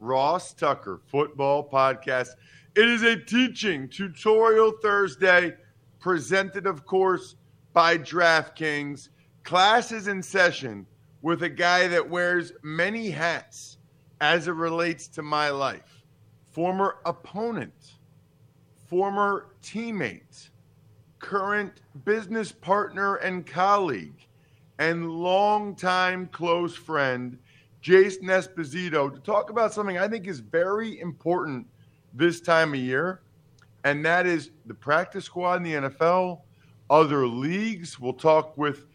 Ross Tucker football podcast. It is a teaching tutorial Thursday presented, of course, by DraftKings. Classes in session with a guy that wears many hats as it relates to my life. Former opponent, former teammate, current business partner and colleague, and longtime close friend, Jason Esposito, to talk about something I think is very important this time of year, and that is the practice squad in the NFL, other leagues. We'll talk with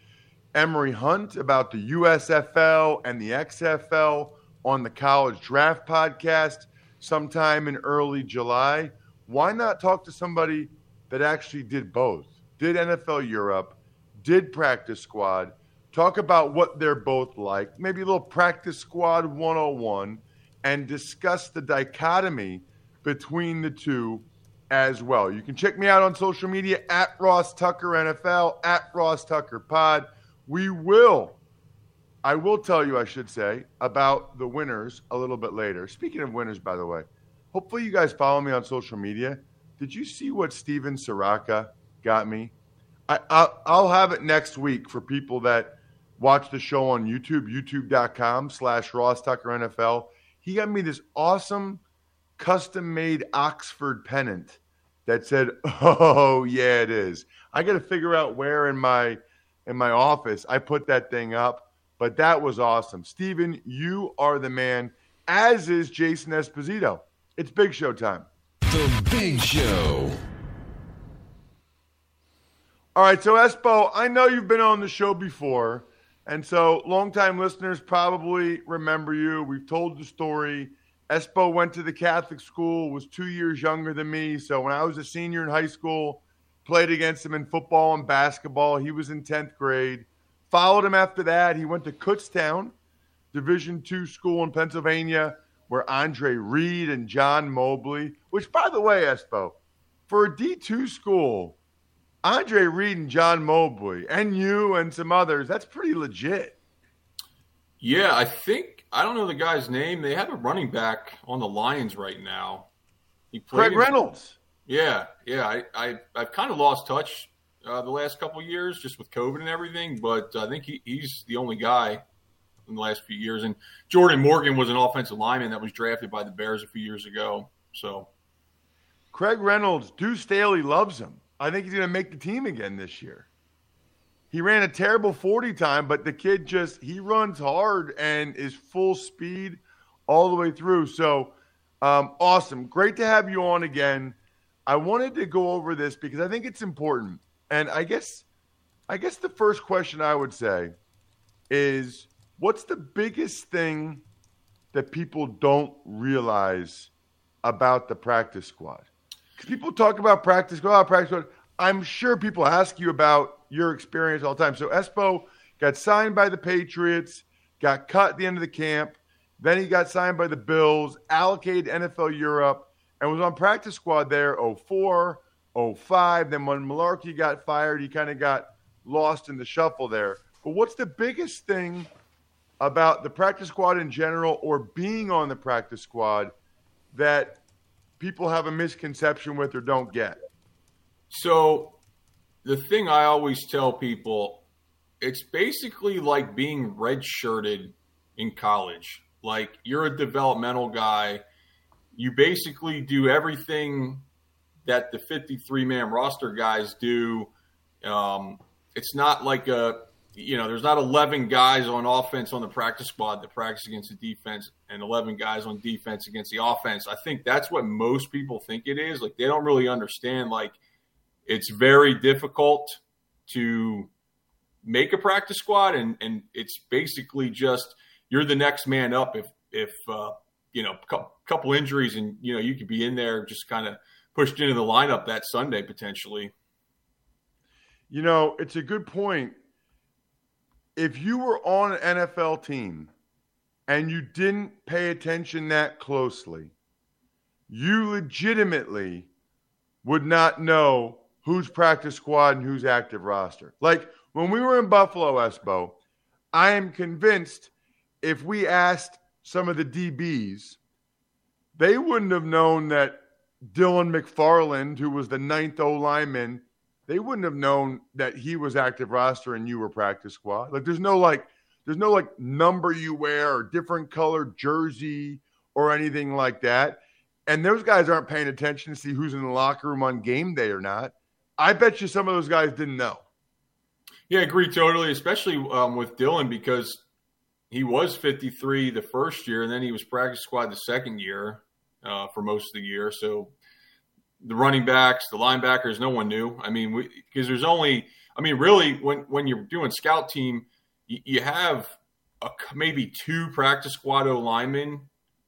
Emory Hunt about the USFL and the XFL on the College Draft Podcast sometime in early July. Why not talk to somebody that actually did both? Did NFL Europe, did practice squad, talk about what they're both like, maybe a little practice squad 101, and discuss the dichotomy between the two as well. You can check me out on social media at Ross Tucker NFL, at Ross Tucker Pod. We will, I will tell you, I should say, about the winners a little bit later. Speaking of winners, by the way, hopefully you guys follow me on social media. Did you see what Steven Soraka got me? I, I'll, I'll have it next week for people that watch the show on YouTube, youtube.com slash Ross Tucker NFL. He got me this awesome custom made Oxford pennant that said, Oh, yeah, it is. I got to figure out where in my in my office I put that thing up, but that was awesome. Steven, you are the man, as is Jason Esposito. It's big show time. The Big Show. All right, so Espo, I know you've been on the show before. And so, longtime listeners probably remember you. We've told the story. Espo went to the Catholic school, was two years younger than me. So, when I was a senior in high school, played against him in football and basketball. He was in 10th grade. Followed him after that. He went to Kutztown, Division two school in Pennsylvania, where Andre Reed and John Mobley, which, by the way, Espo, for a D2 school, Andre Reed and John Mobley and you and some others, that's pretty legit. Yeah, I think I don't know the guy's name. They have a running back on the Lions right now. He Craig Reynolds. Yeah, yeah. I, I I've kind of lost touch uh, the last couple years just with COVID and everything, but I think he, he's the only guy in the last few years. And Jordan Morgan was an offensive lineman that was drafted by the Bears a few years ago. So Craig Reynolds, Deuce Staley loves him. I think he's going to make the team again this year. He ran a terrible 40 time, but the kid just, he runs hard and is full speed all the way through. So, um, awesome. Great to have you on again. I wanted to go over this because I think it's important. And I guess, I guess the first question I would say is what's the biggest thing that people don't realize about the practice squad? Because people talk about practice, go out practice. I'm sure people ask you about your experience all the time. So Espo got signed by the Patriots, got cut at the end of the camp. Then he got signed by the Bills, allocated NFL Europe, and was on practice squad there 04, 05. Then when Mularkey got fired, he kind of got lost in the shuffle there. But what's the biggest thing about the practice squad in general or being on the practice squad that people have a misconception with or don't get? So, the thing I always tell people, it's basically like being redshirted in college. Like you're a developmental guy, you basically do everything that the 53 man roster guys do. Um, it's not like a you know, there's not 11 guys on offense on the practice squad that practice against the defense and 11 guys on defense against the offense. I think that's what most people think it is. Like they don't really understand like it's very difficult to make a practice squad and and it's basically just you're the next man up if if uh, you know a couple injuries and you know you could be in there just kind of pushed into the lineup that Sunday potentially. You know, it's a good point if you were on an NFL team and you didn't pay attention that closely, you legitimately would not know who's practice squad and who's active roster. Like when we were in Buffalo, Espo, I am convinced if we asked some of the DBs, they wouldn't have known that Dylan McFarland, who was the ninth O lineman, they wouldn't have known that he was active roster and you were practice squad. Like there's no like there's no like number you wear or different color jersey or anything like that. And those guys aren't paying attention to see who's in the locker room on game day or not. I bet you some of those guys didn't know. Yeah, I agree totally, especially um, with Dylan because he was 53 the first year, and then he was practice squad the second year uh, for most of the year. So the running backs, the linebackers, no one knew. I mean, because there's only, I mean, really, when when you're doing scout team, you, you have a, maybe two practice squad O linemen,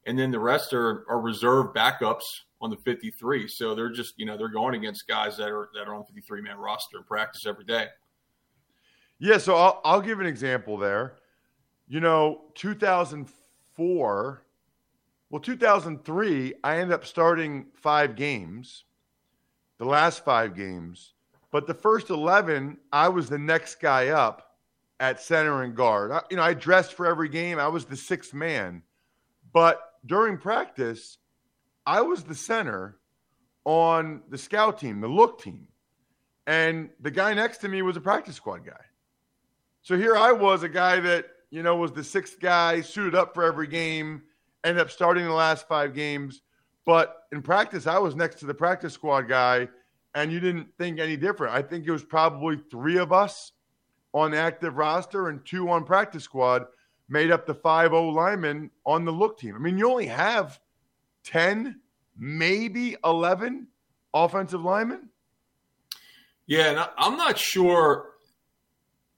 and then the rest are, are reserve backups on the 53. So they're just, you know, they're going against guys that are that are on 53 man roster and practice every day. Yeah, so I'll I'll give an example there. You know, 2004 well, 2003, I ended up starting five games, the last five games. But the first 11, I was the next guy up at center and guard. I, you know, I dressed for every game. I was the sixth man. But during practice, I was the center on the scout team, the look team. And the guy next to me was a practice squad guy. So here I was, a guy that, you know, was the sixth guy, suited up for every game ended up starting the last five games. But in practice, I was next to the practice squad guy, and you didn't think any different. I think it was probably three of us on active roster and two on practice squad made up the 5 0 linemen on the look team. I mean, you only have 10, maybe 11 offensive linemen. Yeah, and I'm not sure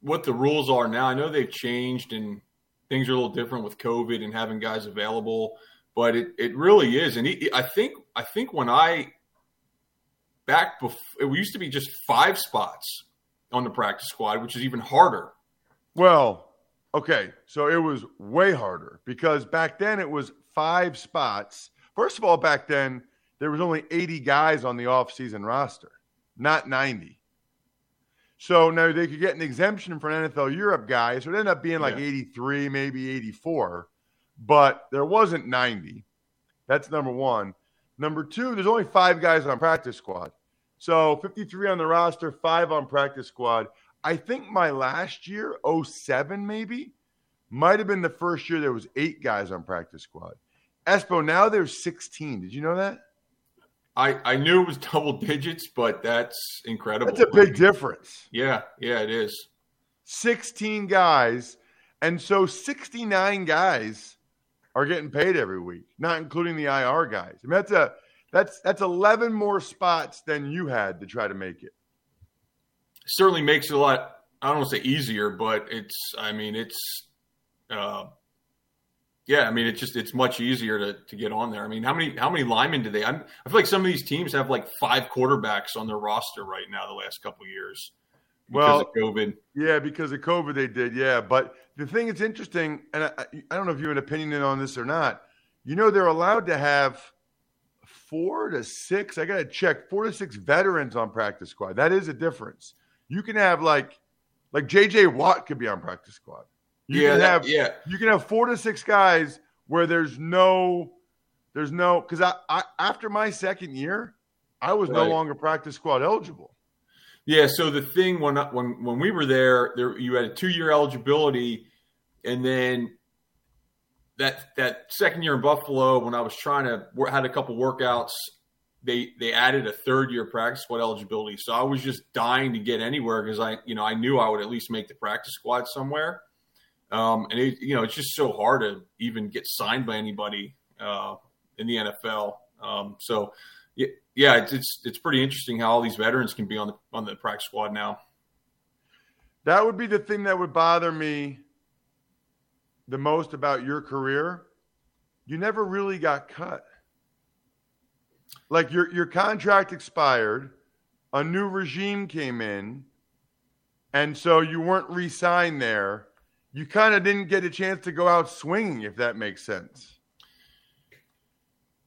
what the rules are now. I know they've changed and things are a little different with COVID and having guys available, but it, it really is. And he, I think I think when I back before it used to be just five spots on the practice squad, which is even harder. Well, okay, so it was way harder because back then it was five spots. First of all, back then there was only 80 guys on the off-season roster, not 90. So now they could get an exemption for an NFL Europe guy. So it ended up being like yeah. 83, maybe 84, but there wasn't 90. That's number one. Number two, there's only five guys on practice squad. So 53 on the roster, five on practice squad. I think my last year, 07 maybe, might have been the first year there was eight guys on practice squad. Espo, now there's 16. Did you know that? I, I knew it was double digits, but that's incredible. That's a big difference. Yeah, yeah, it is. 16 guys. And so 69 guys are getting paid every week, not including the IR guys. I mean, that's a that's that's 11 more spots than you had to try to make it. Certainly makes it a lot. I don't want to say easier, but it's. I mean, it's. Uh, yeah, I mean it's just it's much easier to, to get on there. I mean, how many how many linemen do they? I'm, i feel like some of these teams have like five quarterbacks on their roster right now. The last couple years, well, COVID. Yeah, because of COVID, they did. Yeah, but the thing that's interesting, and I, I don't know if you have an opinion on this or not. You know, they're allowed to have four to six. I got to check four to six veterans on practice squad. That is a difference. You can have like like J.J. Watt could be on practice squad. You yeah, can that- have yeah. you can have four to six guys where there's no there's no because I, I after my second year, I was no longer practice squad eligible. Yeah. So the thing when when when we were there, there you had a two year eligibility, and then that that second year in Buffalo, when I was trying to had a couple workouts, they they added a third year practice squad eligibility. So I was just dying to get anywhere because I you know I knew I would at least make the practice squad somewhere. Um, and it, you know it's just so hard to even get signed by anybody uh, in the NFL. Um, so yeah, it's, it's it's pretty interesting how all these veterans can be on the on the practice squad now. That would be the thing that would bother me the most about your career. You never really got cut. Like your your contract expired, a new regime came in, and so you weren't re-signed there. You kind of didn't get a chance to go out swinging, if that makes sense.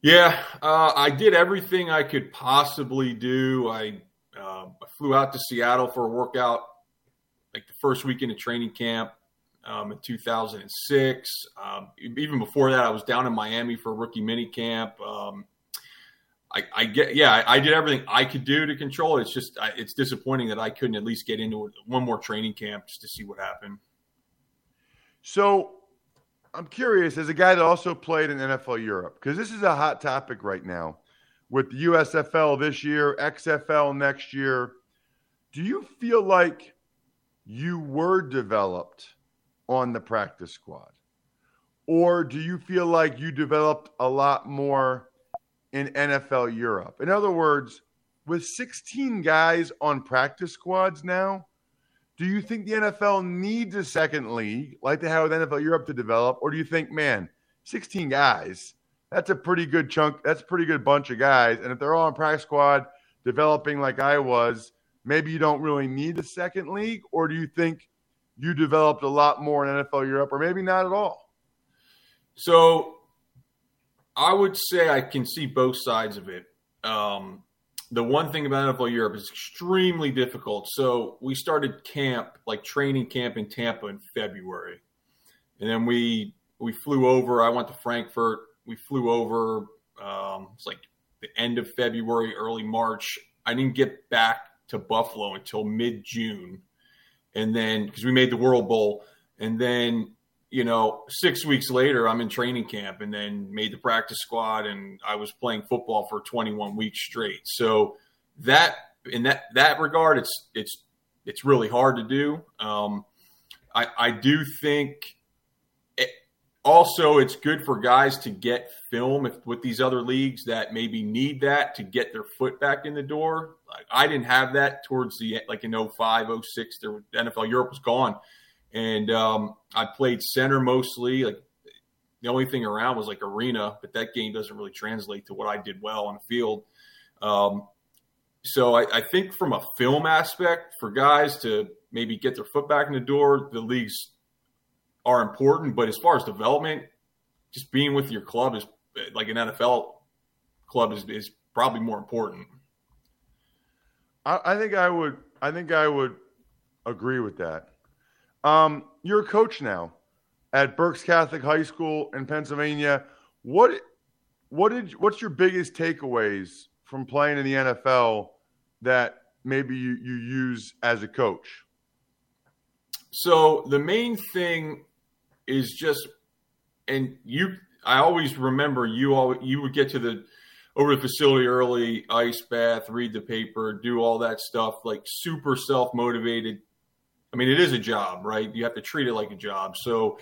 Yeah, uh, I did everything I could possibly do. I, uh, flew out to Seattle for a workout, like the first weekend of training camp um, in 2006. Um, even before that, I was down in Miami for a rookie mini camp. Um, I, I get, yeah, I, I did everything I could do to control it. It's just, it's disappointing that I couldn't at least get into one more training camp just to see what happened. So I'm curious, as a guy that also played in NFL Europe, because this is a hot topic right now with the USFL this year, XFL next year. Do you feel like you were developed on the practice squad? Or do you feel like you developed a lot more in NFL Europe? In other words, with 16 guys on practice squads now, do you think the NFL needs a second league like they have with NFL Europe to develop, or do you think, man, 16 guys, that's a pretty good chunk, that's a pretty good bunch of guys, and if they're all on practice squad developing like I was, maybe you don't really need a second league, or do you think you developed a lot more in NFL Europe, or maybe not at all? So I would say I can see both sides of it. Um, the one thing about NFL Europe is extremely difficult. So we started camp, like training camp in Tampa in February, and then we we flew over. I went to Frankfurt. We flew over. Um, it's like the end of February, early March. I didn't get back to Buffalo until mid June, and then because we made the World Bowl, and then you know, six weeks later, I'm in training camp and then made the practice squad, and I was playing football for 21 weeks straight. So that in that that regard, it's it's it's really hard to do. Um, I I do think also it's good for guys to get film if, with these other leagues that maybe need that to get their foot back in the door. Like, I didn't have that towards the like in 05, 06, there, NFL Europe was gone and um, I played center mostly. Like the only thing around was like arena, but that game doesn't really translate to what I did well on the field. Um, so I, I, think from a film aspect, for guys to maybe get their foot back in the door, the leagues are important. But as far as development, just being with your club is like an NFL club is, is probably more important. I, I think I would. I think I would agree with that. Um, you're a coach now at Berks Catholic High School in Pennsylvania. What what did what's your biggest takeaways from playing in the NFL that maybe you, you use as a coach? So the main thing is just and you I always remember you all you would get to the over the facility early, ice bath, read the paper, do all that stuff, like super self motivated, I mean, it is a job, right? You have to treat it like a job. So,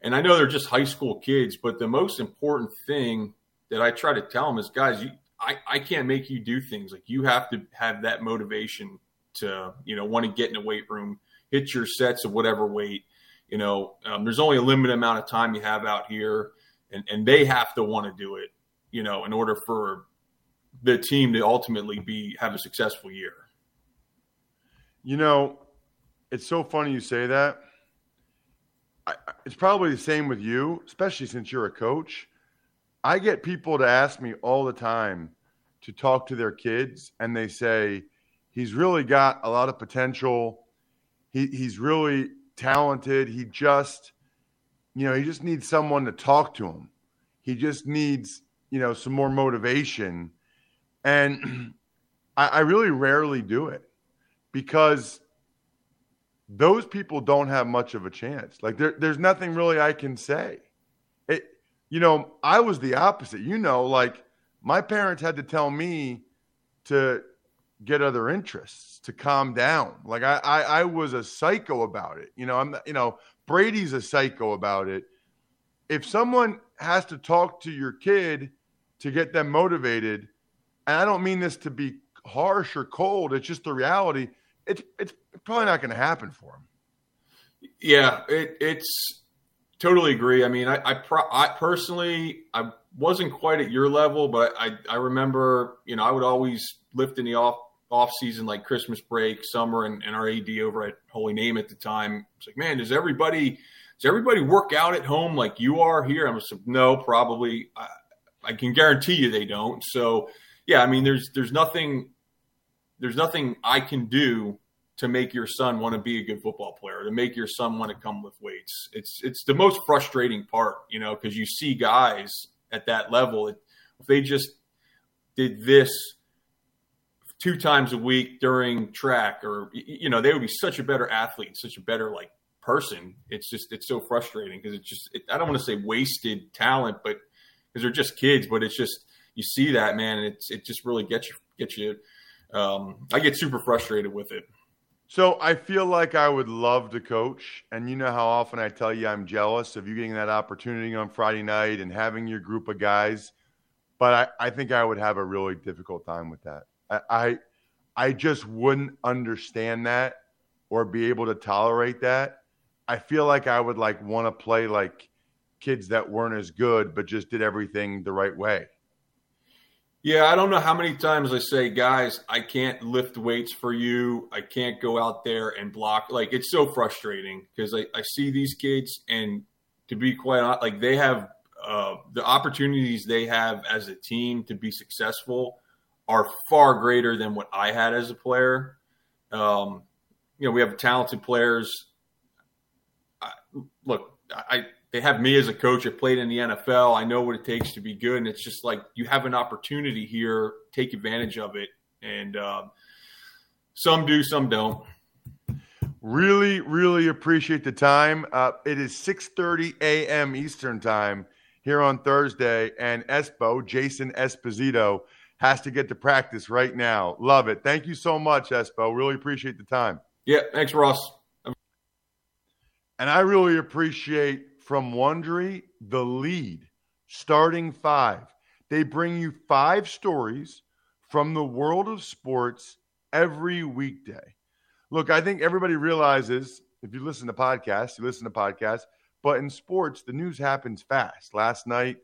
and I know they're just high school kids, but the most important thing that I try to tell them is, guys, you, I, I can't make you do things. Like you have to have that motivation to, you know, want to get in a weight room, hit your sets of whatever weight. You know, um, there's only a limited amount of time you have out here, and, and they have to want to do it, you know, in order for the team to ultimately be have a successful year. You know, it's so funny you say that. I, it's probably the same with you, especially since you're a coach. I get people to ask me all the time to talk to their kids, and they say, he's really got a lot of potential. He, he's really talented. He just, you know, he just needs someone to talk to him. He just needs, you know, some more motivation. And I, I really rarely do it because those people don't have much of a chance. Like there, there's nothing really I can say. It, you know, I was the opposite. You know, like my parents had to tell me to get other interests to calm down. Like I, I, I was a psycho about it. You know, I'm, you know, Brady's a psycho about it. If someone has to talk to your kid to get them motivated, and I don't mean this to be harsh or cold, it's just the reality. It's it's probably not going to happen for him. Yeah, it, it's totally agree. I mean, I, I, pro, I personally, I wasn't quite at your level, but I, I remember, you know, I would always lift in the off off season, like Christmas break, summer, and, and our AD over at Holy Name at the time. It's like, man, does everybody does everybody work out at home like you are here? I'm like, no, probably. I, I can guarantee you they don't. So, yeah, I mean, there's there's nothing there's nothing I can do to make your son want to be a good football player, to make your son want to come with weights. It's it's the most frustrating part, you know, because you see guys at that level. If they just did this two times a week during track, or you know, they would be such a better athlete, such a better like person. It's just it's so frustrating because it's just it, I don't want to say wasted talent, but because they're just kids. But it's just you see that man, and it's it just really gets you gets you. Um, I get super frustrated with it. So I feel like I would love to coach, and you know how often I tell you I'm jealous of you getting that opportunity on Friday night and having your group of guys. But I, I think I would have a really difficult time with that. I, I, I just wouldn't understand that or be able to tolerate that. I feel like I would like want to play like kids that weren't as good, but just did everything the right way. Yeah, I don't know how many times I say, guys, I can't lift weights for you. I can't go out there and block. Like, it's so frustrating because I, I see these kids, and to be quite honest, like, they have uh, the opportunities they have as a team to be successful are far greater than what I had as a player. Um, you know, we have talented players. I, look, I they have me as a coach. I played in the NFL. I know what it takes to be good, and it's just like you have an opportunity here. Take advantage of it, and um, some do, some don't. Really, really appreciate the time. Uh, it is 6:30 a.m. Eastern time here on Thursday, and Espo Jason Esposito has to get to practice right now. Love it. Thank you so much, Espo. Really appreciate the time. Yeah, thanks, Ross. And I really appreciate from Wondery, The Lead, starting five. They bring you five stories from the world of sports every weekday. Look, I think everybody realizes if you listen to podcasts, you listen to podcasts, but in sports, the news happens fast. Last night,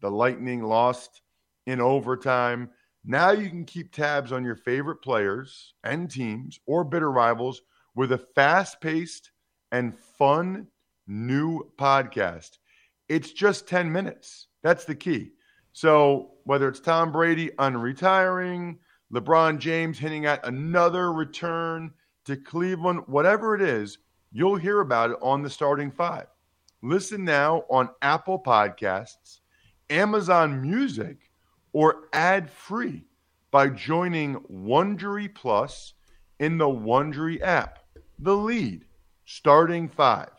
the Lightning lost in overtime. Now you can keep tabs on your favorite players and teams or bitter rivals with a fast paced and fun new podcast. It's just 10 minutes. That's the key. So whether it's Tom Brady unretiring, LeBron James hinting at another return to Cleveland, whatever it is, you'll hear about it on the starting five. Listen now on Apple Podcasts, Amazon Music, or ad free by joining Wondery Plus in the Wondery app. The lead, starting five.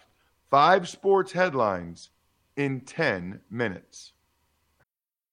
Five sports headlines in 10 minutes.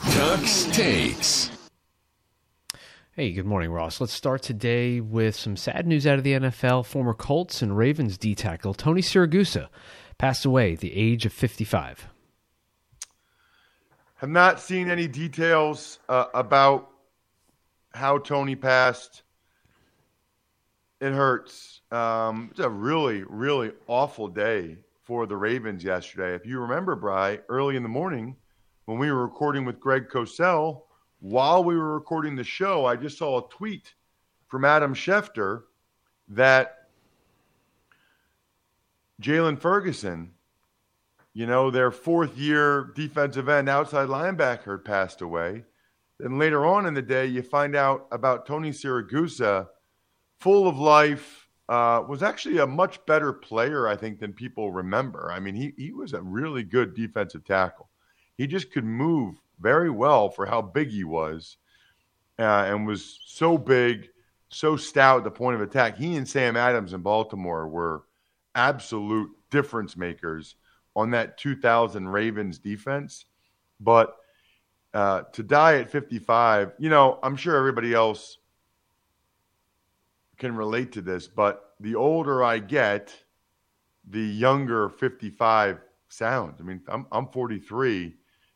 Tux takes. Hey, good morning, Ross. Let's start today with some sad news out of the NFL. Former Colts and Ravens D tackle Tony Siragusa passed away at the age of 55. Have not seen any details uh, about how Tony passed. It hurts. um, it's a really, really awful day for the Ravens yesterday. If you remember, Bry, early in the morning when we were recording with Greg Cosell, while we were recording the show, I just saw a tweet from Adam Schefter that Jaylon Ferguson, you know, their fourth year defensive end outside linebacker passed away. Then later on in the day, you find out about Tony Siragusa, full of life, uh, was actually a much better player, I think, than people remember. I mean, he, he was a really good defensive tackle. He just could move very well for how big he was uh, and was so big, so stout at the point of attack. He and Sam Adams in Baltimore were absolute difference makers on that 2000 Ravens defense. But uh, to die at 55, you know, I'm sure everybody else can relate to this, but the older I get, the younger 55 sounds. I mean, I'm, I'm 43.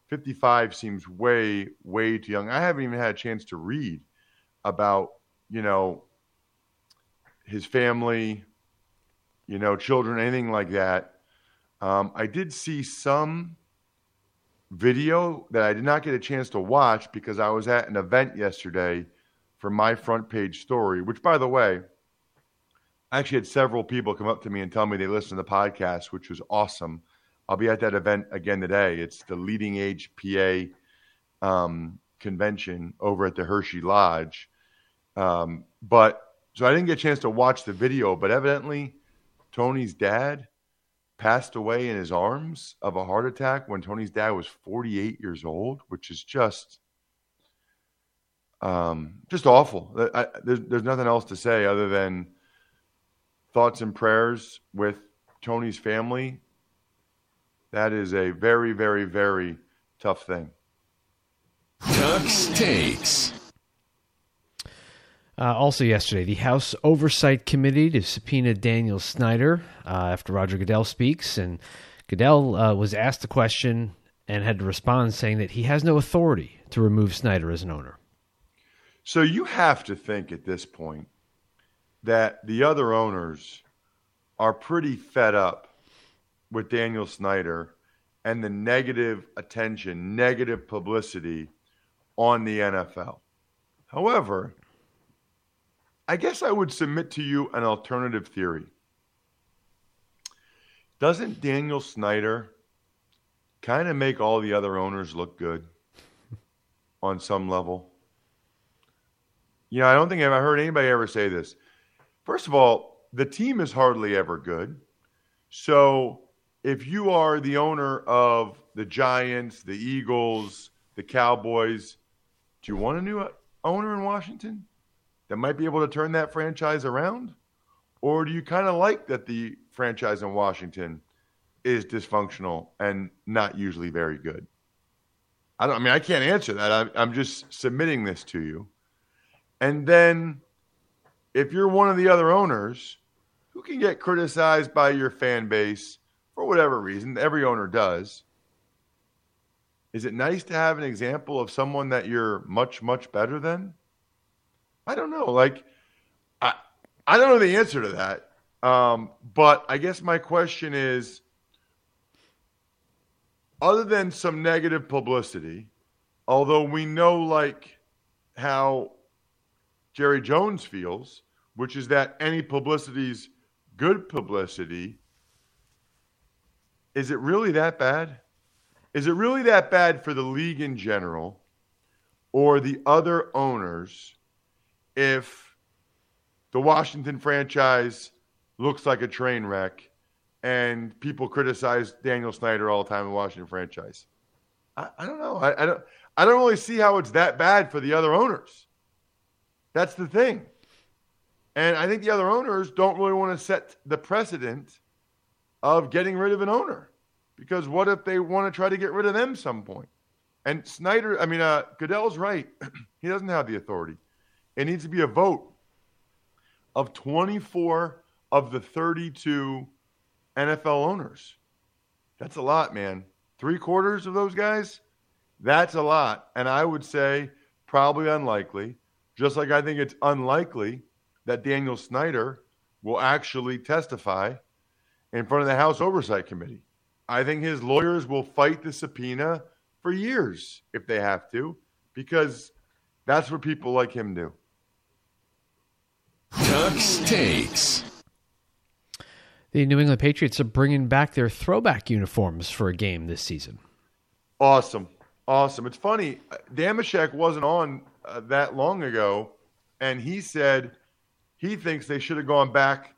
55 seems way, way too young. I haven't even had a chance to read about, you know, his family, you know, children, anything like that. Um, I did see some video that I did not get a chance to watch because I was at an event yesterday for my front page story, which, by the way, I actually had several people come up to me and tell me they listened to the podcast, which was awesome. I'll be at that event again today. It's the Leading Age PA um, convention over at the Hershey Lodge. Um, but so I didn't get a chance to watch the video, but evidently Tony's dad passed away in his arms of a heart attack when Tony's dad was 48 years old, which is just um, just awful. I, there's, there's nothing else to say other than thoughts and prayers with Tony's family. That is a very, very, very tough thing. Tux takes. Uh, also, yesterday, the House Oversight Committee to subpoena Daniel Snyder uh, after Roger Goodell speaks. And Goodell uh, was asked the question and had to respond saying that he has no authority to remove Snyder as an owner. So you have to think at this point that the other owners are pretty fed up with Daniel Snyder and the negative attention, negative publicity on the NFL. However, I guess I would submit to you an alternative theory. Doesn't Daniel Snyder kind of make all the other owners look good on some level? You know, I don't think I've heard anybody ever say this. First of all, the team is hardly ever good. So if you are the owner of the Giants, the Eagles, the Cowboys, do you want a new owner in Washington that might be able to turn that franchise around? Or do you kind of like that the franchise in Washington is dysfunctional and not usually very good? I don't I mean I can't answer that. I, I'm just submitting this to you. And then if you're one of the other owners who can get criticized by your fan base for whatever reason, every owner does. Is it nice to have an example of someone that you're much, much better than? I don't know. Like, I, I don't know the answer to that. Um, but I guess my question is other than some negative publicity, although we know, like, how Jerry Jones feels, which is that any publicity is good publicity. Is it really that bad? Is it really that bad for the league in general or the other owners if the Washington franchise looks like a train wreck and people criticize Daniel Snyder all the time in the Washington franchise? I, I don't know. I, I don't I don't really see how it's that bad for the other owners. That's the thing. And I think the other owners don't really want to set the precedent of getting rid of an owner because what if they want to try to get rid of them some point? And Snyder, I mean, uh, Goodell's right. he doesn't have the authority. It needs to be a vote of 24 of the 32 NFL owners. That's a lot, man. Three quarters of those guys? That's a lot. And I would say probably unlikely just like I think it's unlikely that Daniel Snyder will actually testify in front of the House Oversight Committee. I think his lawyers will fight the subpoena for years if they have to, because that's what people like him do. Tux takes. The New England Patriots are bringing back their throwback uniforms for a game this season. Awesome. Awesome. It's funny. Damashek wasn't on uh, that long ago, and he said he thinks they should have gone back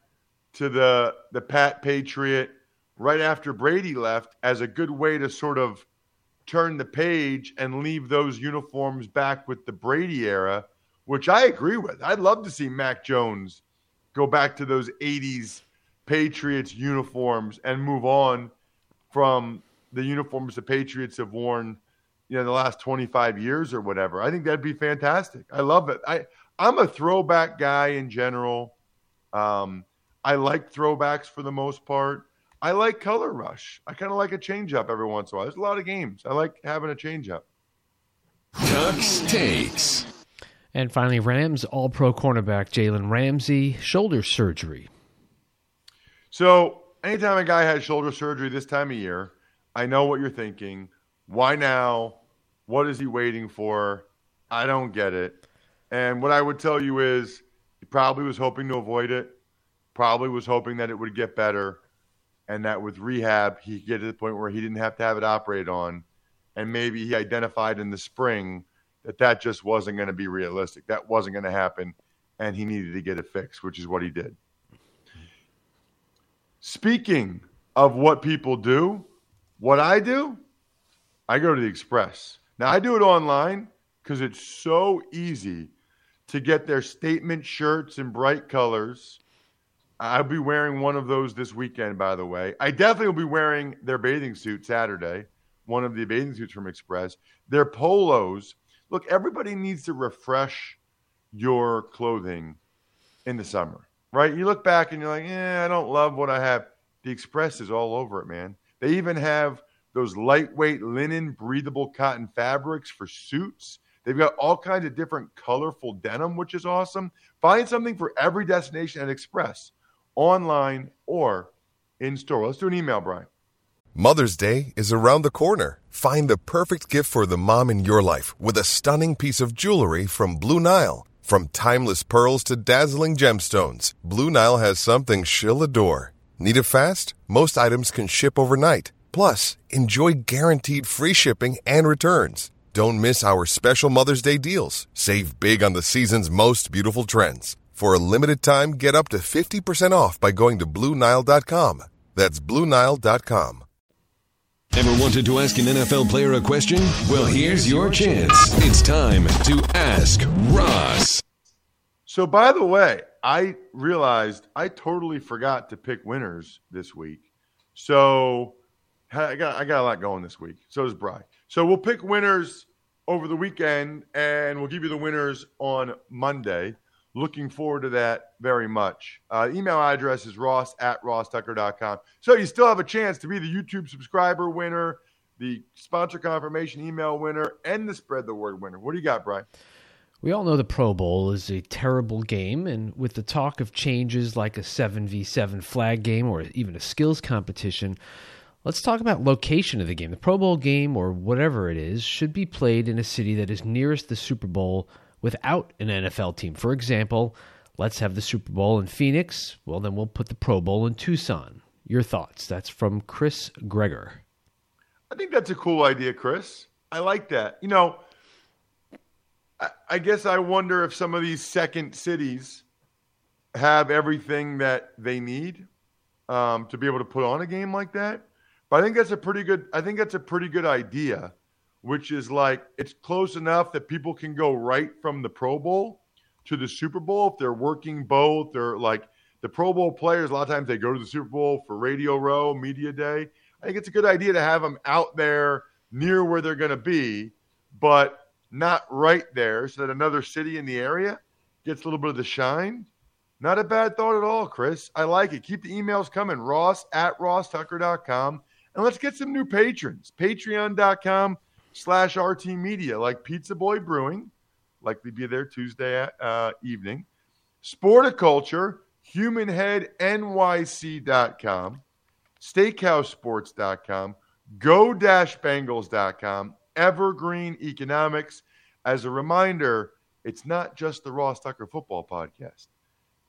to the the Pat Patriot right after Brady left as a good way to sort of turn the page and leave those uniforms back with the Brady era, which I agree with. I'd love to see Mac Jones go back to those 80s Patriots uniforms and move on from the uniforms the Patriots have worn, you know, the last 25 years or whatever. I think that'd be fantastic. I love it. I I'm a throwback guy in general. Um, I like throwbacks for the most part. I like color rush. I kind of like a change up every once in a while. There's a lot of games. I like having a change up. Tux takes. And finally, Rams All Pro cornerback Jalen Ramsey shoulder surgery. So, anytime a guy has shoulder surgery this time of year, I know what you're thinking. Why now? What is he waiting for? I don't get it. And what I would tell you is he probably was hoping to avoid it, probably was hoping that it would get better, and that with rehab, he could get to the point where he didn't have to have it operated on. And maybe he identified in the spring that that just wasn't going to be realistic. That wasn't going to happen. And he needed to get it fixed, which is what he did. Speaking of what people do, what I do, I go to the Express. Now, I do it online because it's so easy to get their statement shirts in bright colors. I'll be wearing one of those this weekend, by the way. I definitely will be wearing their bathing suit Saturday, one of the bathing suits from Express. Their polos. Look, everybody needs to refresh your clothing in the summer, right? You look back and you're like, yeah, I don't love what I have. The Express is all over it, man. They even have those lightweight linen, breathable cotton fabrics for suits. They've got all kinds of different colorful denim, which is awesome. Find something for every destination at Express, online or in store. Let's do an email, Brian. Mother's Day is around the corner. Find the perfect gift for the mom in your life with a stunning piece of jewelry from Blue Nile. From timeless pearls to dazzling gemstones, Blue Nile has something she'll adore. Need it fast? Most items can ship overnight. Plus, enjoy guaranteed free shipping and returns. Don't miss our special Mother's Day deals. Save big on the season's most beautiful trends. For a limited time, get up to 50% off by going to BlueNile.com. That's BlueNile.com. Ever wanted to ask an NFL player a question? Well, here's your chance. It's time to ask Ross. So, by the way, I realized I totally forgot to pick winners this week. So, I got I got a lot going this week. So does Bry. So we'll pick winners over the weekend, and we'll give you the winners on Monday. Looking forward to that very much. Uh, email address is ross at rosstucker.com. So you still have a chance to be the YouTube subscriber winner, the sponsor confirmation email winner, and the spread the word winner. What do you got, Brian? We all know the Pro Bowl is a terrible game, and with the talk of changes like a 7v7 flag game or even a skills competition, let's talk about location of the game. The Pro Bowl game, or whatever it is, should be played in a city that is nearest the Super Bowl without an NFL team. For example, let's have the Super Bowl in Phoenix. Well, then we'll put the Pro Bowl in Tucson. Your thoughts? That's from Chris Gregor. I think that's a cool idea, Chris. I like that. You know, I, I guess I wonder if some of these second cities have everything that they need um, to be able to put on a game like that. But I think that's a pretty good. I think that's a pretty good idea, which is like it's close enough that people can go right from the Pro Bowl to the Super Bowl if they're working both or like the Pro Bowl players. A lot of times they go to the Super Bowl for Radio Row, Media Day. I think it's a good idea to have them out there near where they're going to be, but not right there, so that another city in the area gets a little bit of the shine. Not a bad thought at all, Chris. I like it. Keep the emails coming. Ross at rosstucker.com. And let's get some new patrons. Patreon.com slash RT Media, like Pizza Boy Brewing, likely be there Tuesday uh, evening. Sporticulture, humanheadnyc.com, steakhousesports.com, go-bengals.com, Evergreen Economics. As a reminder, it's not just the Ross Tucker Football Podcast.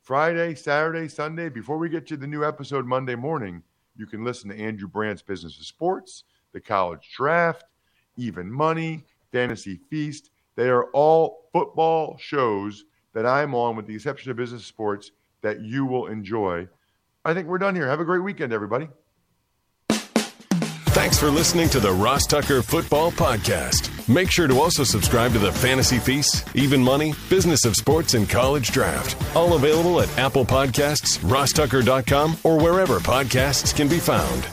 Friday, Saturday, Sunday, before we get to the new episode Monday morning, you can listen to Andrew Brandt's Business of Sports, the College Draft, Even Money, Fantasy Feast. They are all football shows that I'm on, with the exception of Business Sports, that you will enjoy. I think we're done here. Have a great weekend, everybody. Thanks for listening to the Ross Tucker Football Podcast. Make sure to also subscribe to the Fantasy Feast, Even Money, Business of Sports, and College Draft. All available at Apple Podcasts, rosstucker.com, or wherever podcasts can be found.